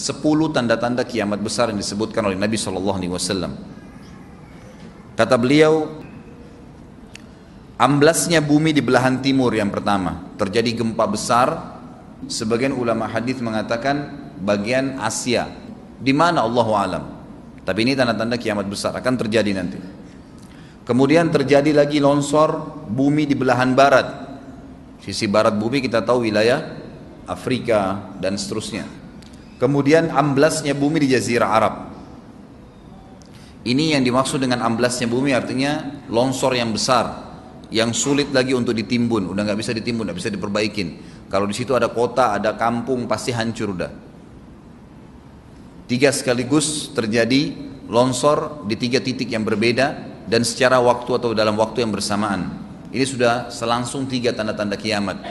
sepuluh tanda-tanda kiamat besar yang disebutkan oleh Nabi Shallallahu Alaihi Wasallam. Kata beliau, amblasnya bumi di belahan timur yang pertama, terjadi gempa besar. Sebagian ulama hadis mengatakan bagian Asia, di mana Allah alam. Tapi ini tanda-tanda kiamat besar akan terjadi nanti. Kemudian terjadi lagi longsor bumi di belahan barat. Sisi barat bumi kita tahu wilayah Afrika dan seterusnya. Kemudian amblasnya bumi di Jazirah Arab. Ini yang dimaksud dengan amblasnya bumi artinya longsor yang besar yang sulit lagi untuk ditimbun, udah nggak bisa ditimbun, nggak bisa diperbaikin. Kalau di situ ada kota, ada kampung, pasti hancur udah. Tiga sekaligus terjadi longsor di tiga titik yang berbeda dan secara waktu atau dalam waktu yang bersamaan. Ini sudah selangsung tiga tanda-tanda kiamat.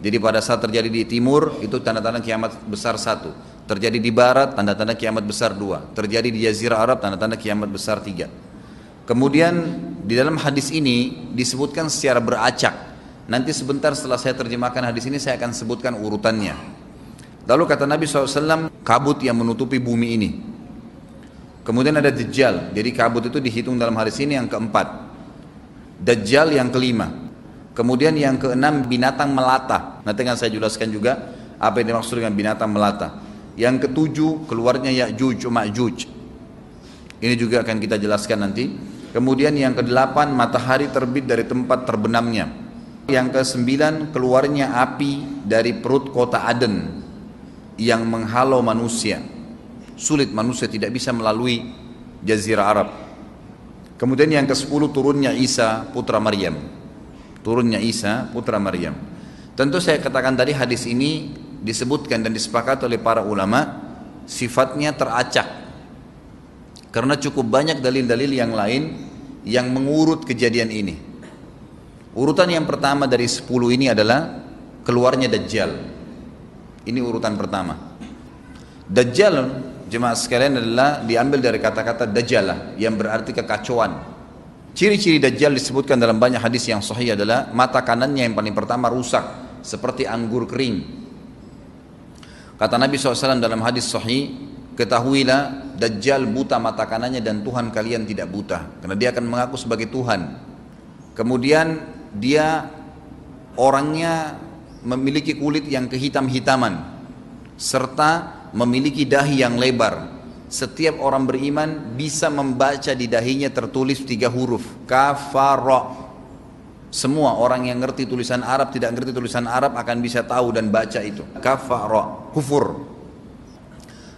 Jadi pada saat terjadi di timur itu tanda-tanda kiamat besar satu. Terjadi di barat, tanda-tanda kiamat besar dua. Terjadi di Jazirah Arab, tanda-tanda kiamat besar tiga. Kemudian di dalam hadis ini disebutkan secara beracak. Nanti sebentar setelah saya terjemahkan hadis ini saya akan sebutkan urutannya. Lalu kata Nabi SAW, kabut yang menutupi bumi ini. Kemudian ada Dajjal, jadi kabut itu dihitung dalam hadis ini yang keempat. Dajjal yang kelima. Kemudian yang keenam binatang melata. Nanti akan saya jelaskan juga apa yang dimaksud dengan binatang melata. Yang ketujuh keluarnya Ya'juj Ma'juj. Ini juga akan kita jelaskan nanti. Kemudian yang kedelapan matahari terbit dari tempat terbenamnya. Yang kesembilan keluarnya api dari perut kota Aden yang menghalau manusia. Sulit manusia tidak bisa melalui jazirah Arab. Kemudian yang ke-10 turunnya Isa putra Maryam. Turunnya Isa putra Maryam. Tentu saya katakan tadi hadis ini disebutkan dan disepakati oleh para ulama sifatnya teracak. Karena cukup banyak dalil-dalil yang lain yang mengurut kejadian ini. Urutan yang pertama dari 10 ini adalah keluarnya Dajjal. Ini urutan pertama. Dajjal jemaah sekalian adalah diambil dari kata-kata Dajjalah yang berarti kekacauan. Ciri-ciri Dajjal disebutkan dalam banyak hadis yang sahih adalah mata kanannya yang paling pertama rusak seperti anggur kering Kata Nabi SAW dalam hadis sahih, ketahuilah Dajjal buta mata kanannya dan Tuhan kalian tidak buta. Karena dia akan mengaku sebagai Tuhan. Kemudian dia orangnya memiliki kulit yang kehitam-hitaman. Serta memiliki dahi yang lebar. Setiap orang beriman bisa membaca di dahinya tertulis tiga huruf. Kafara semua orang yang ngerti tulisan Arab tidak ngerti tulisan Arab akan bisa tahu dan baca itu. Kafara, kufur.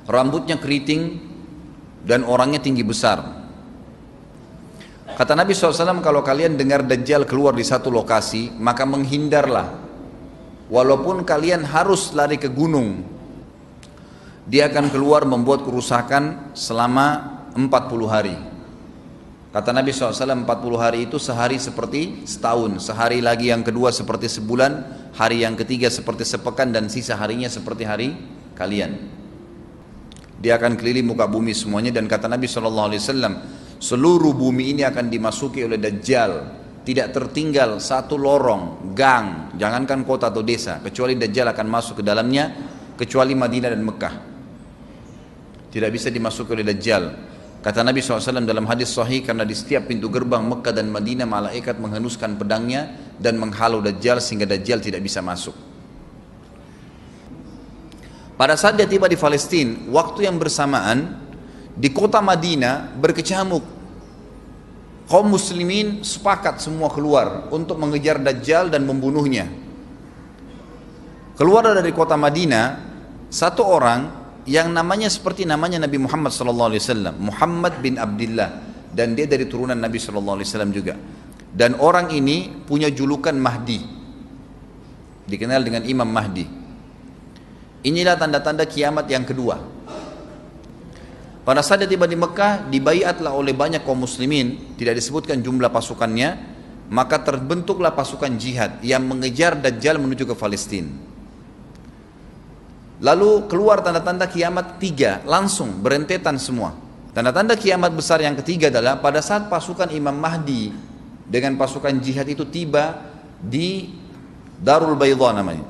Rambutnya keriting dan orangnya tinggi besar. Kata Nabi SAW kalau kalian dengar Dajjal keluar di satu lokasi maka menghindarlah. Walaupun kalian harus lari ke gunung. Dia akan keluar membuat kerusakan selama 40 hari. Kata Nabi SAW 40 hari itu sehari seperti setahun Sehari lagi yang kedua seperti sebulan Hari yang ketiga seperti sepekan Dan sisa harinya seperti hari kalian. Dia akan keliling muka bumi semuanya Dan kata Nabi SAW Seluruh bumi ini akan dimasuki oleh Dajjal. Tidak tertinggal satu lorong, gang Jangankan kota atau desa Kecuali Dajjal akan masuk ke dalamnya Kecuali Madinah dan Mekah. Tidak bisa dimasuki oleh Dajjal Kata Nabi SAW dalam hadis sahih karena di setiap pintu gerbang Mekah dan Madinah malaikat menghenuskan pedangnya dan menghalau Dajjal sehingga Dajjal tidak bisa masuk. Pada saat dia tiba di Palestina, waktu yang bersamaan di kota Madinah berkecamuk. Kaum muslimin sepakat semua keluar untuk mengejar Dajjal dan membunuhnya. Keluar dari kota Madinah, satu orang yang namanya seperti namanya Nabi Muhammad SAW Muhammad bin Abdullah dan dia dari turunan Nabi SAW juga. Dan orang ini punya julukan Mahdi. Dikenal dengan Imam Mahdi. Inilah tanda-tanda kiamat yang kedua. Pada saat tiba di Mekah dibayatlah oleh banyak kaum muslimin. Tidak disebutkan jumlah pasukannya. Maka terbentuklah pasukan jihad yang mengejar Dajjal menuju ke Palestina Lalu keluar tanda-tanda kiamat tiga, langsung berentetan semua. Tanda-tanda kiamat besar yang ketiga adalah pada saat pasukan Imam Mahdi dengan pasukan jihad itu tiba di Darul Bayda namanya.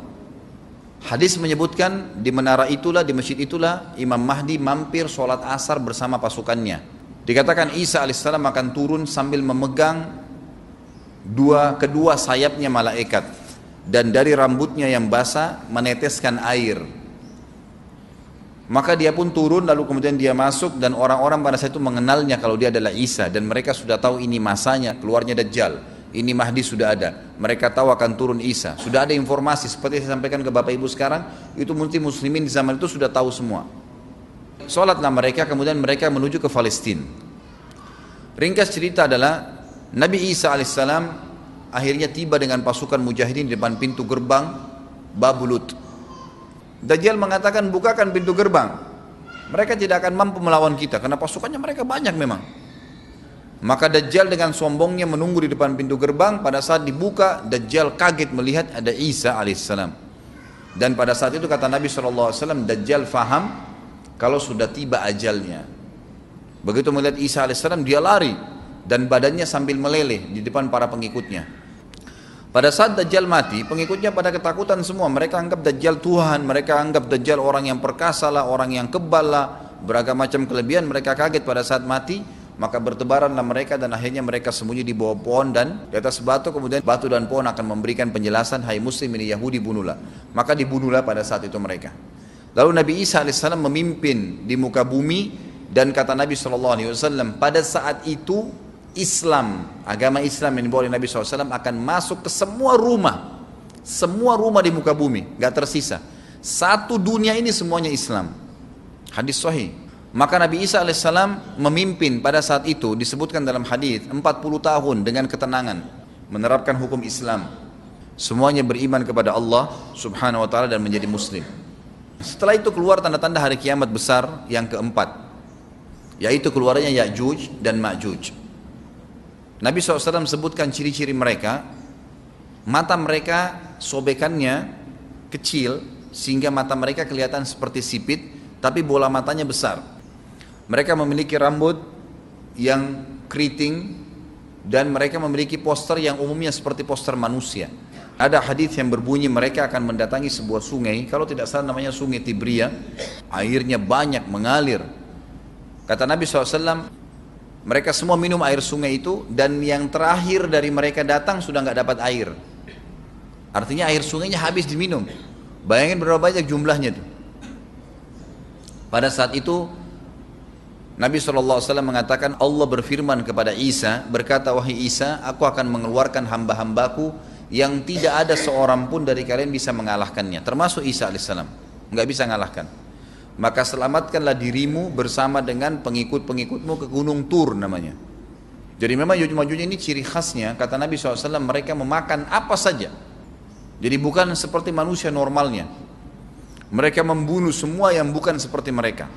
Hadis menyebutkan di menara itulah, di masjid itulah Imam Mahdi mampir sholat asar bersama pasukannya. Dikatakan Isa alaihissalam akan turun sambil memegang dua kedua sayapnya malaikat dan dari rambutnya yang basah meneteskan air. Maka dia pun turun lalu kemudian dia masuk dan orang-orang pada saat itu mengenalnya kalau dia adalah Isa dan mereka sudah tahu ini masanya keluarnya Dajjal ini Mahdi sudah ada. Mereka tahu akan turun Isa. Sudah ada informasi seperti saya sampaikan ke Bapak Ibu sekarang, itu mungkin muslimin di zaman itu sudah tahu semua. Sholatlah mereka, kemudian mereka menuju ke Palestina. Ringkas cerita adalah Nabi Isa alaihissalam akhirnya tiba dengan pasukan mujahidin di depan pintu gerbang Babulut. Dajjal mengatakan bukakan pintu gerbang. Mereka tidak akan mampu melawan kita karena pasukannya mereka banyak memang. Maka Dajjal dengan sombongnya menunggu di depan pintu gerbang. Pada saat dibuka, Dajjal kaget melihat ada Isa alaihissalam. Dan pada saat itu kata Nabi SAW, Dajjal faham kalau sudah tiba ajalnya. Begitu melihat Isa alaihissalam, dia lari dan badannya sambil meleleh di depan para pengikutnya. Pada saat Dajjal mati, pengikutnya pada ketakutan semua. Mereka anggap Dajjal Tuhan, mereka anggap Dajjal orang yang perkasa lah, orang yang kebal lah, beragam macam kelebihan. Mereka kaget pada saat mati maka bertebaranlah mereka dan akhirnya mereka sembunyi di bawah pohon dan di atas batu kemudian batu dan pohon akan memberikan penjelasan hai muslim ini Yahudi bunuhlah maka dibunuhlah pada saat itu mereka lalu Nabi Isa AS memimpin di muka bumi dan kata Nabi SAW pada saat itu Islam agama Islam yang dibawa oleh Nabi SAW akan masuk ke semua rumah semua rumah di muka bumi gak tersisa satu dunia ini semuanya Islam hadis sahih maka Nabi Isa alaihissalam memimpin pada saat itu disebutkan dalam hadis 40 tahun dengan ketenangan menerapkan hukum Islam. Semuanya beriman kepada Allah Subhanahu wa taala dan menjadi muslim. Setelah itu keluar tanda-tanda hari kiamat besar yang keempat yaitu keluarnya Ya'juj dan Ma'juj. Nabi SAW sebutkan ciri-ciri mereka mata mereka sobekannya kecil sehingga mata mereka kelihatan seperti sipit tapi bola matanya besar mereka memiliki rambut yang keriting dan mereka memiliki poster yang umumnya seperti poster manusia. Ada hadis yang berbunyi mereka akan mendatangi sebuah sungai, kalau tidak salah namanya sungai Tibria, airnya banyak mengalir. Kata Nabi SAW, mereka semua minum air sungai itu dan yang terakhir dari mereka datang sudah nggak dapat air. Artinya air sungainya habis diminum. Bayangin berapa banyak jumlahnya itu. Pada saat itu Nabi SAW mengatakan Allah berfirman kepada Isa berkata wahai Isa aku akan mengeluarkan hamba-hambaku yang tidak ada seorang pun dari kalian bisa mengalahkannya termasuk Isa alaihissalam nggak bisa mengalahkan maka selamatkanlah dirimu bersama dengan pengikut-pengikutmu ke gunung Tur namanya jadi memang Yajuj ini ciri khasnya kata Nabi SAW mereka memakan apa saja jadi bukan seperti manusia normalnya mereka membunuh semua yang bukan seperti mereka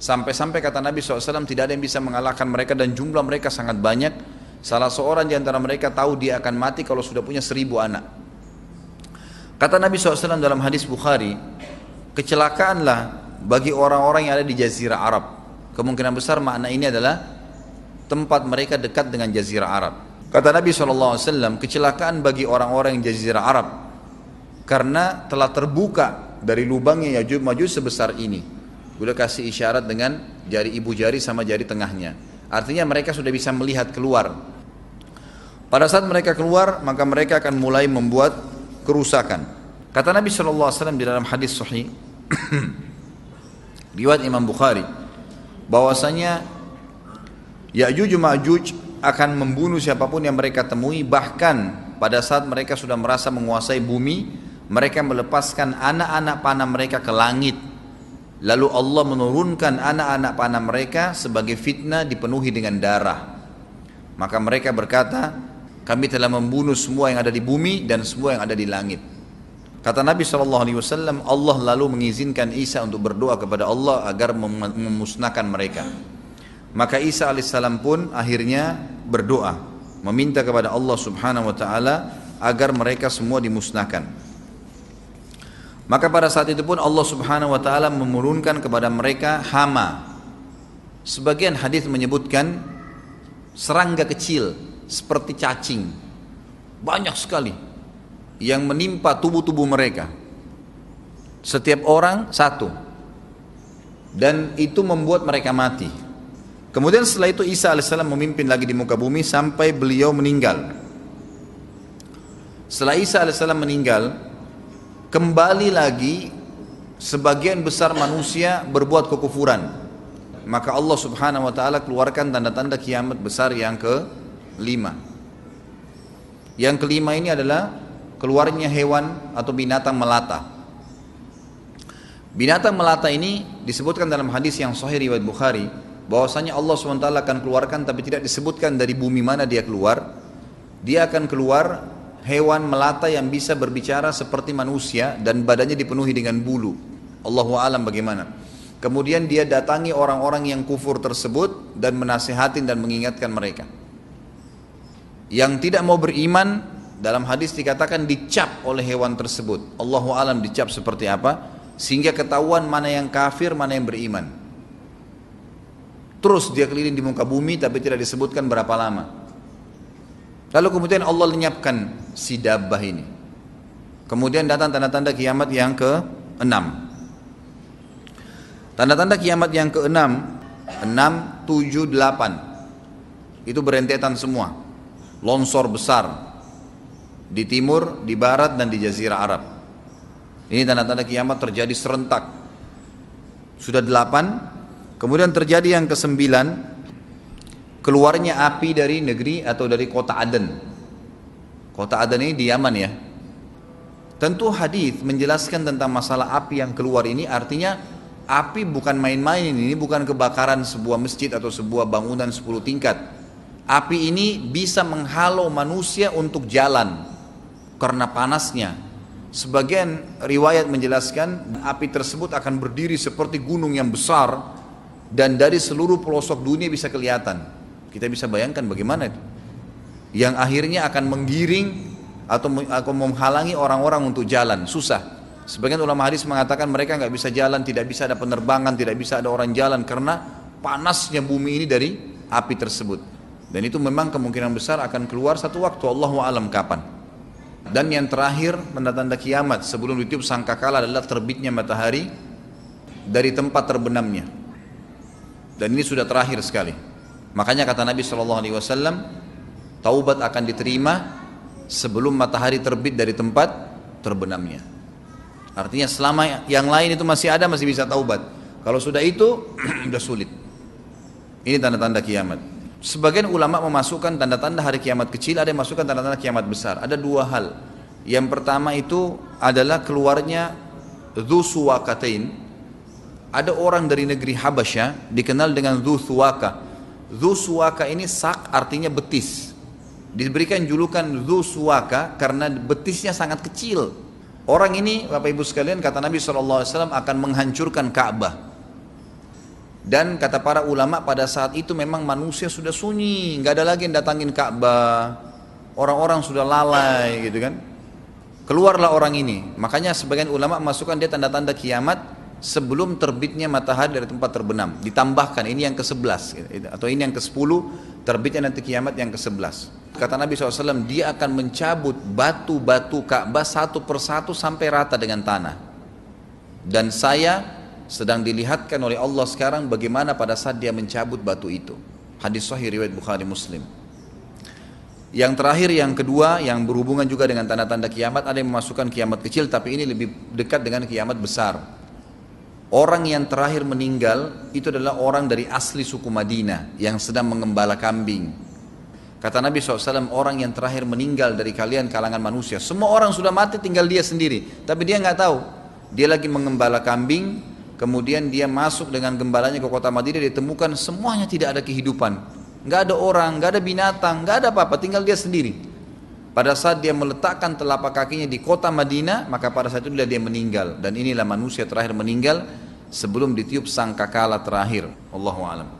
Sampai-sampai kata Nabi SAW tidak ada yang bisa mengalahkan mereka dan jumlah mereka sangat banyak. Salah seorang di antara mereka tahu dia akan mati kalau sudah punya seribu anak. Kata Nabi SAW dalam hadis Bukhari, kecelakaanlah bagi orang-orang yang ada di Jazirah Arab. Kemungkinan besar makna ini adalah tempat mereka dekat dengan Jazirah Arab. Kata Nabi SAW, kecelakaan bagi orang-orang yang Jazirah Arab karena telah terbuka dari lubangnya Yajuj Majuj sebesar ini Beliau kasih isyarat dengan jari ibu jari sama jari tengahnya. Artinya mereka sudah bisa melihat keluar. Pada saat mereka keluar, maka mereka akan mulai membuat kerusakan. Kata Nabi SAW di dalam hadis sahih, riwayat Imam Bukhari, bahwasanya Ya'juj Ma'juj akan membunuh siapa pun yang mereka temui, bahkan pada saat mereka sudah merasa menguasai bumi, mereka melepaskan anak-anak panah mereka ke langit Lalu Allah menurunkan anak-anak panah mereka sebagai fitnah dipenuhi dengan darah. Maka mereka berkata, kami telah membunuh semua yang ada di bumi dan semua yang ada di langit. Kata Nabi SAW, Allah lalu mengizinkan Isa untuk berdoa kepada Allah agar memusnahkan mereka. Maka Isa alaihissalam pun akhirnya berdoa, meminta kepada Allah subhanahu wa ta'ala agar mereka semua dimusnahkan. Maka pada saat itu pun Allah Subhanahu wa taala menurunkan kepada mereka hama. Sebagian hadis menyebutkan serangga kecil seperti cacing. Banyak sekali yang menimpa tubuh-tubuh mereka. Setiap orang satu. Dan itu membuat mereka mati. Kemudian setelah itu Isa alaihissalam memimpin lagi di muka bumi sampai beliau meninggal. Setelah Isa alaihissalam meninggal, kembali lagi sebagian besar manusia berbuat kekufuran. Maka Allah subhanahu wa ta'ala keluarkan tanda-tanda kiamat besar yang ke lima. Yang kelima ini adalah keluarnya hewan atau binatang melata. Binatang melata ini disebutkan dalam hadis yang sahih riwayat Bukhari bahwasanya Allah SWT akan keluarkan tapi tidak disebutkan dari bumi mana dia keluar. Dia akan keluar hewan melata yang bisa berbicara seperti manusia dan badannya dipenuhi dengan bulu. Allahu alam bagaimana. Kemudian dia datangi orang-orang yang kufur tersebut dan menasihatin dan mengingatkan mereka. Yang tidak mau beriman dalam hadis dikatakan dicap oleh hewan tersebut Allahu alam dicap seperti apa sehingga ketahuan mana yang kafir mana yang beriman Terus dia keliling di muka bumi tapi tidak disebutkan berapa lama. Lalu kemudian Allah lenyapkan si dabbah ini. Kemudian datang tanda-tanda kiamat yang ke-6. Tanda-tanda kiamat yang ke-6, 6, 7, 8. Itu berentetan semua. Longsor besar di timur, di barat dan di jazirah Arab. Ini tanda-tanda kiamat terjadi serentak. Sudah delapan, Kemudian terjadi yang kesembilan, keluarnya api dari negeri atau dari kota Aden. Kota Aden ini di Yaman ya. Tentu hadis menjelaskan tentang masalah api yang keluar ini artinya api bukan main-main ini bukan kebakaran sebuah masjid atau sebuah bangunan 10 tingkat. Api ini bisa menghalau manusia untuk jalan karena panasnya. Sebagian riwayat menjelaskan api tersebut akan berdiri seperti gunung yang besar dan dari seluruh pelosok dunia bisa kelihatan. Kita bisa bayangkan bagaimana itu. Yang akhirnya akan menggiring atau akan menghalangi orang-orang untuk jalan, susah. Sebagian ulama hadis mengatakan mereka nggak bisa jalan, tidak bisa ada penerbangan, tidak bisa ada orang jalan karena panasnya bumi ini dari api tersebut. Dan itu memang kemungkinan besar akan keluar satu waktu Allah alam kapan. Dan yang terakhir tanda-tanda kiamat sebelum ditiup sangkakala adalah terbitnya matahari dari tempat terbenamnya. Dan ini sudah terakhir sekali. Makanya kata Nabi Shallallahu Alaihi Wasallam, taubat akan diterima sebelum matahari terbit dari tempat terbenamnya. Artinya selama yang lain itu masih ada masih bisa taubat. Kalau sudah itu sudah sulit. Ini tanda-tanda kiamat. Sebagian ulama memasukkan tanda-tanda hari kiamat kecil, ada yang masukkan tanda-tanda kiamat besar. Ada dua hal. Yang pertama itu adalah keluarnya Dzusuwakatain ada orang dari negeri Habasya dikenal dengan Dzusuwaka. Dzusuwaka ini sak artinya betis. Diberikan julukan Dzusuwaka karena betisnya sangat kecil. Orang ini Bapak Ibu sekalian kata Nabi SAW akan menghancurkan Ka'bah. Dan kata para ulama pada saat itu memang manusia sudah sunyi, nggak ada lagi yang datangin Ka'bah. Orang-orang sudah lalai gitu kan. Keluarlah orang ini. Makanya sebagian ulama masukkan dia tanda-tanda kiamat sebelum terbitnya matahari dari tempat terbenam. Ditambahkan ini yang ke-11 atau ini yang ke-10 terbitnya nanti kiamat yang ke-11. Kata Nabi SAW, dia akan mencabut batu-batu Ka'bah satu persatu sampai rata dengan tanah. Dan saya sedang dilihatkan oleh Allah sekarang bagaimana pada saat dia mencabut batu itu. Hadis sahih riwayat Bukhari Muslim. Yang terakhir, yang kedua, yang berhubungan juga dengan tanda-tanda kiamat, ada yang memasukkan kiamat kecil, tapi ini lebih dekat dengan kiamat besar. Orang yang terakhir meninggal itu adalah orang dari asli suku Madinah yang sedang mengembala kambing. Kata Nabi SAW, orang yang terakhir meninggal dari kalian kalangan manusia. Semua orang sudah mati tinggal dia sendiri. Tapi dia nggak tahu. Dia lagi mengembala kambing, kemudian dia masuk dengan gembalanya ke kota Madinah, ditemukan semuanya tidak ada kehidupan. Nggak ada orang, nggak ada binatang, nggak ada apa-apa, tinggal dia sendiri. Pada saat dia meletakkan telapak kakinya di kota Madinah, maka pada saat itu dia meninggal. Dan inilah manusia terakhir meninggal sebelum ditiup sangkakala terakhir. Allahu a'lam.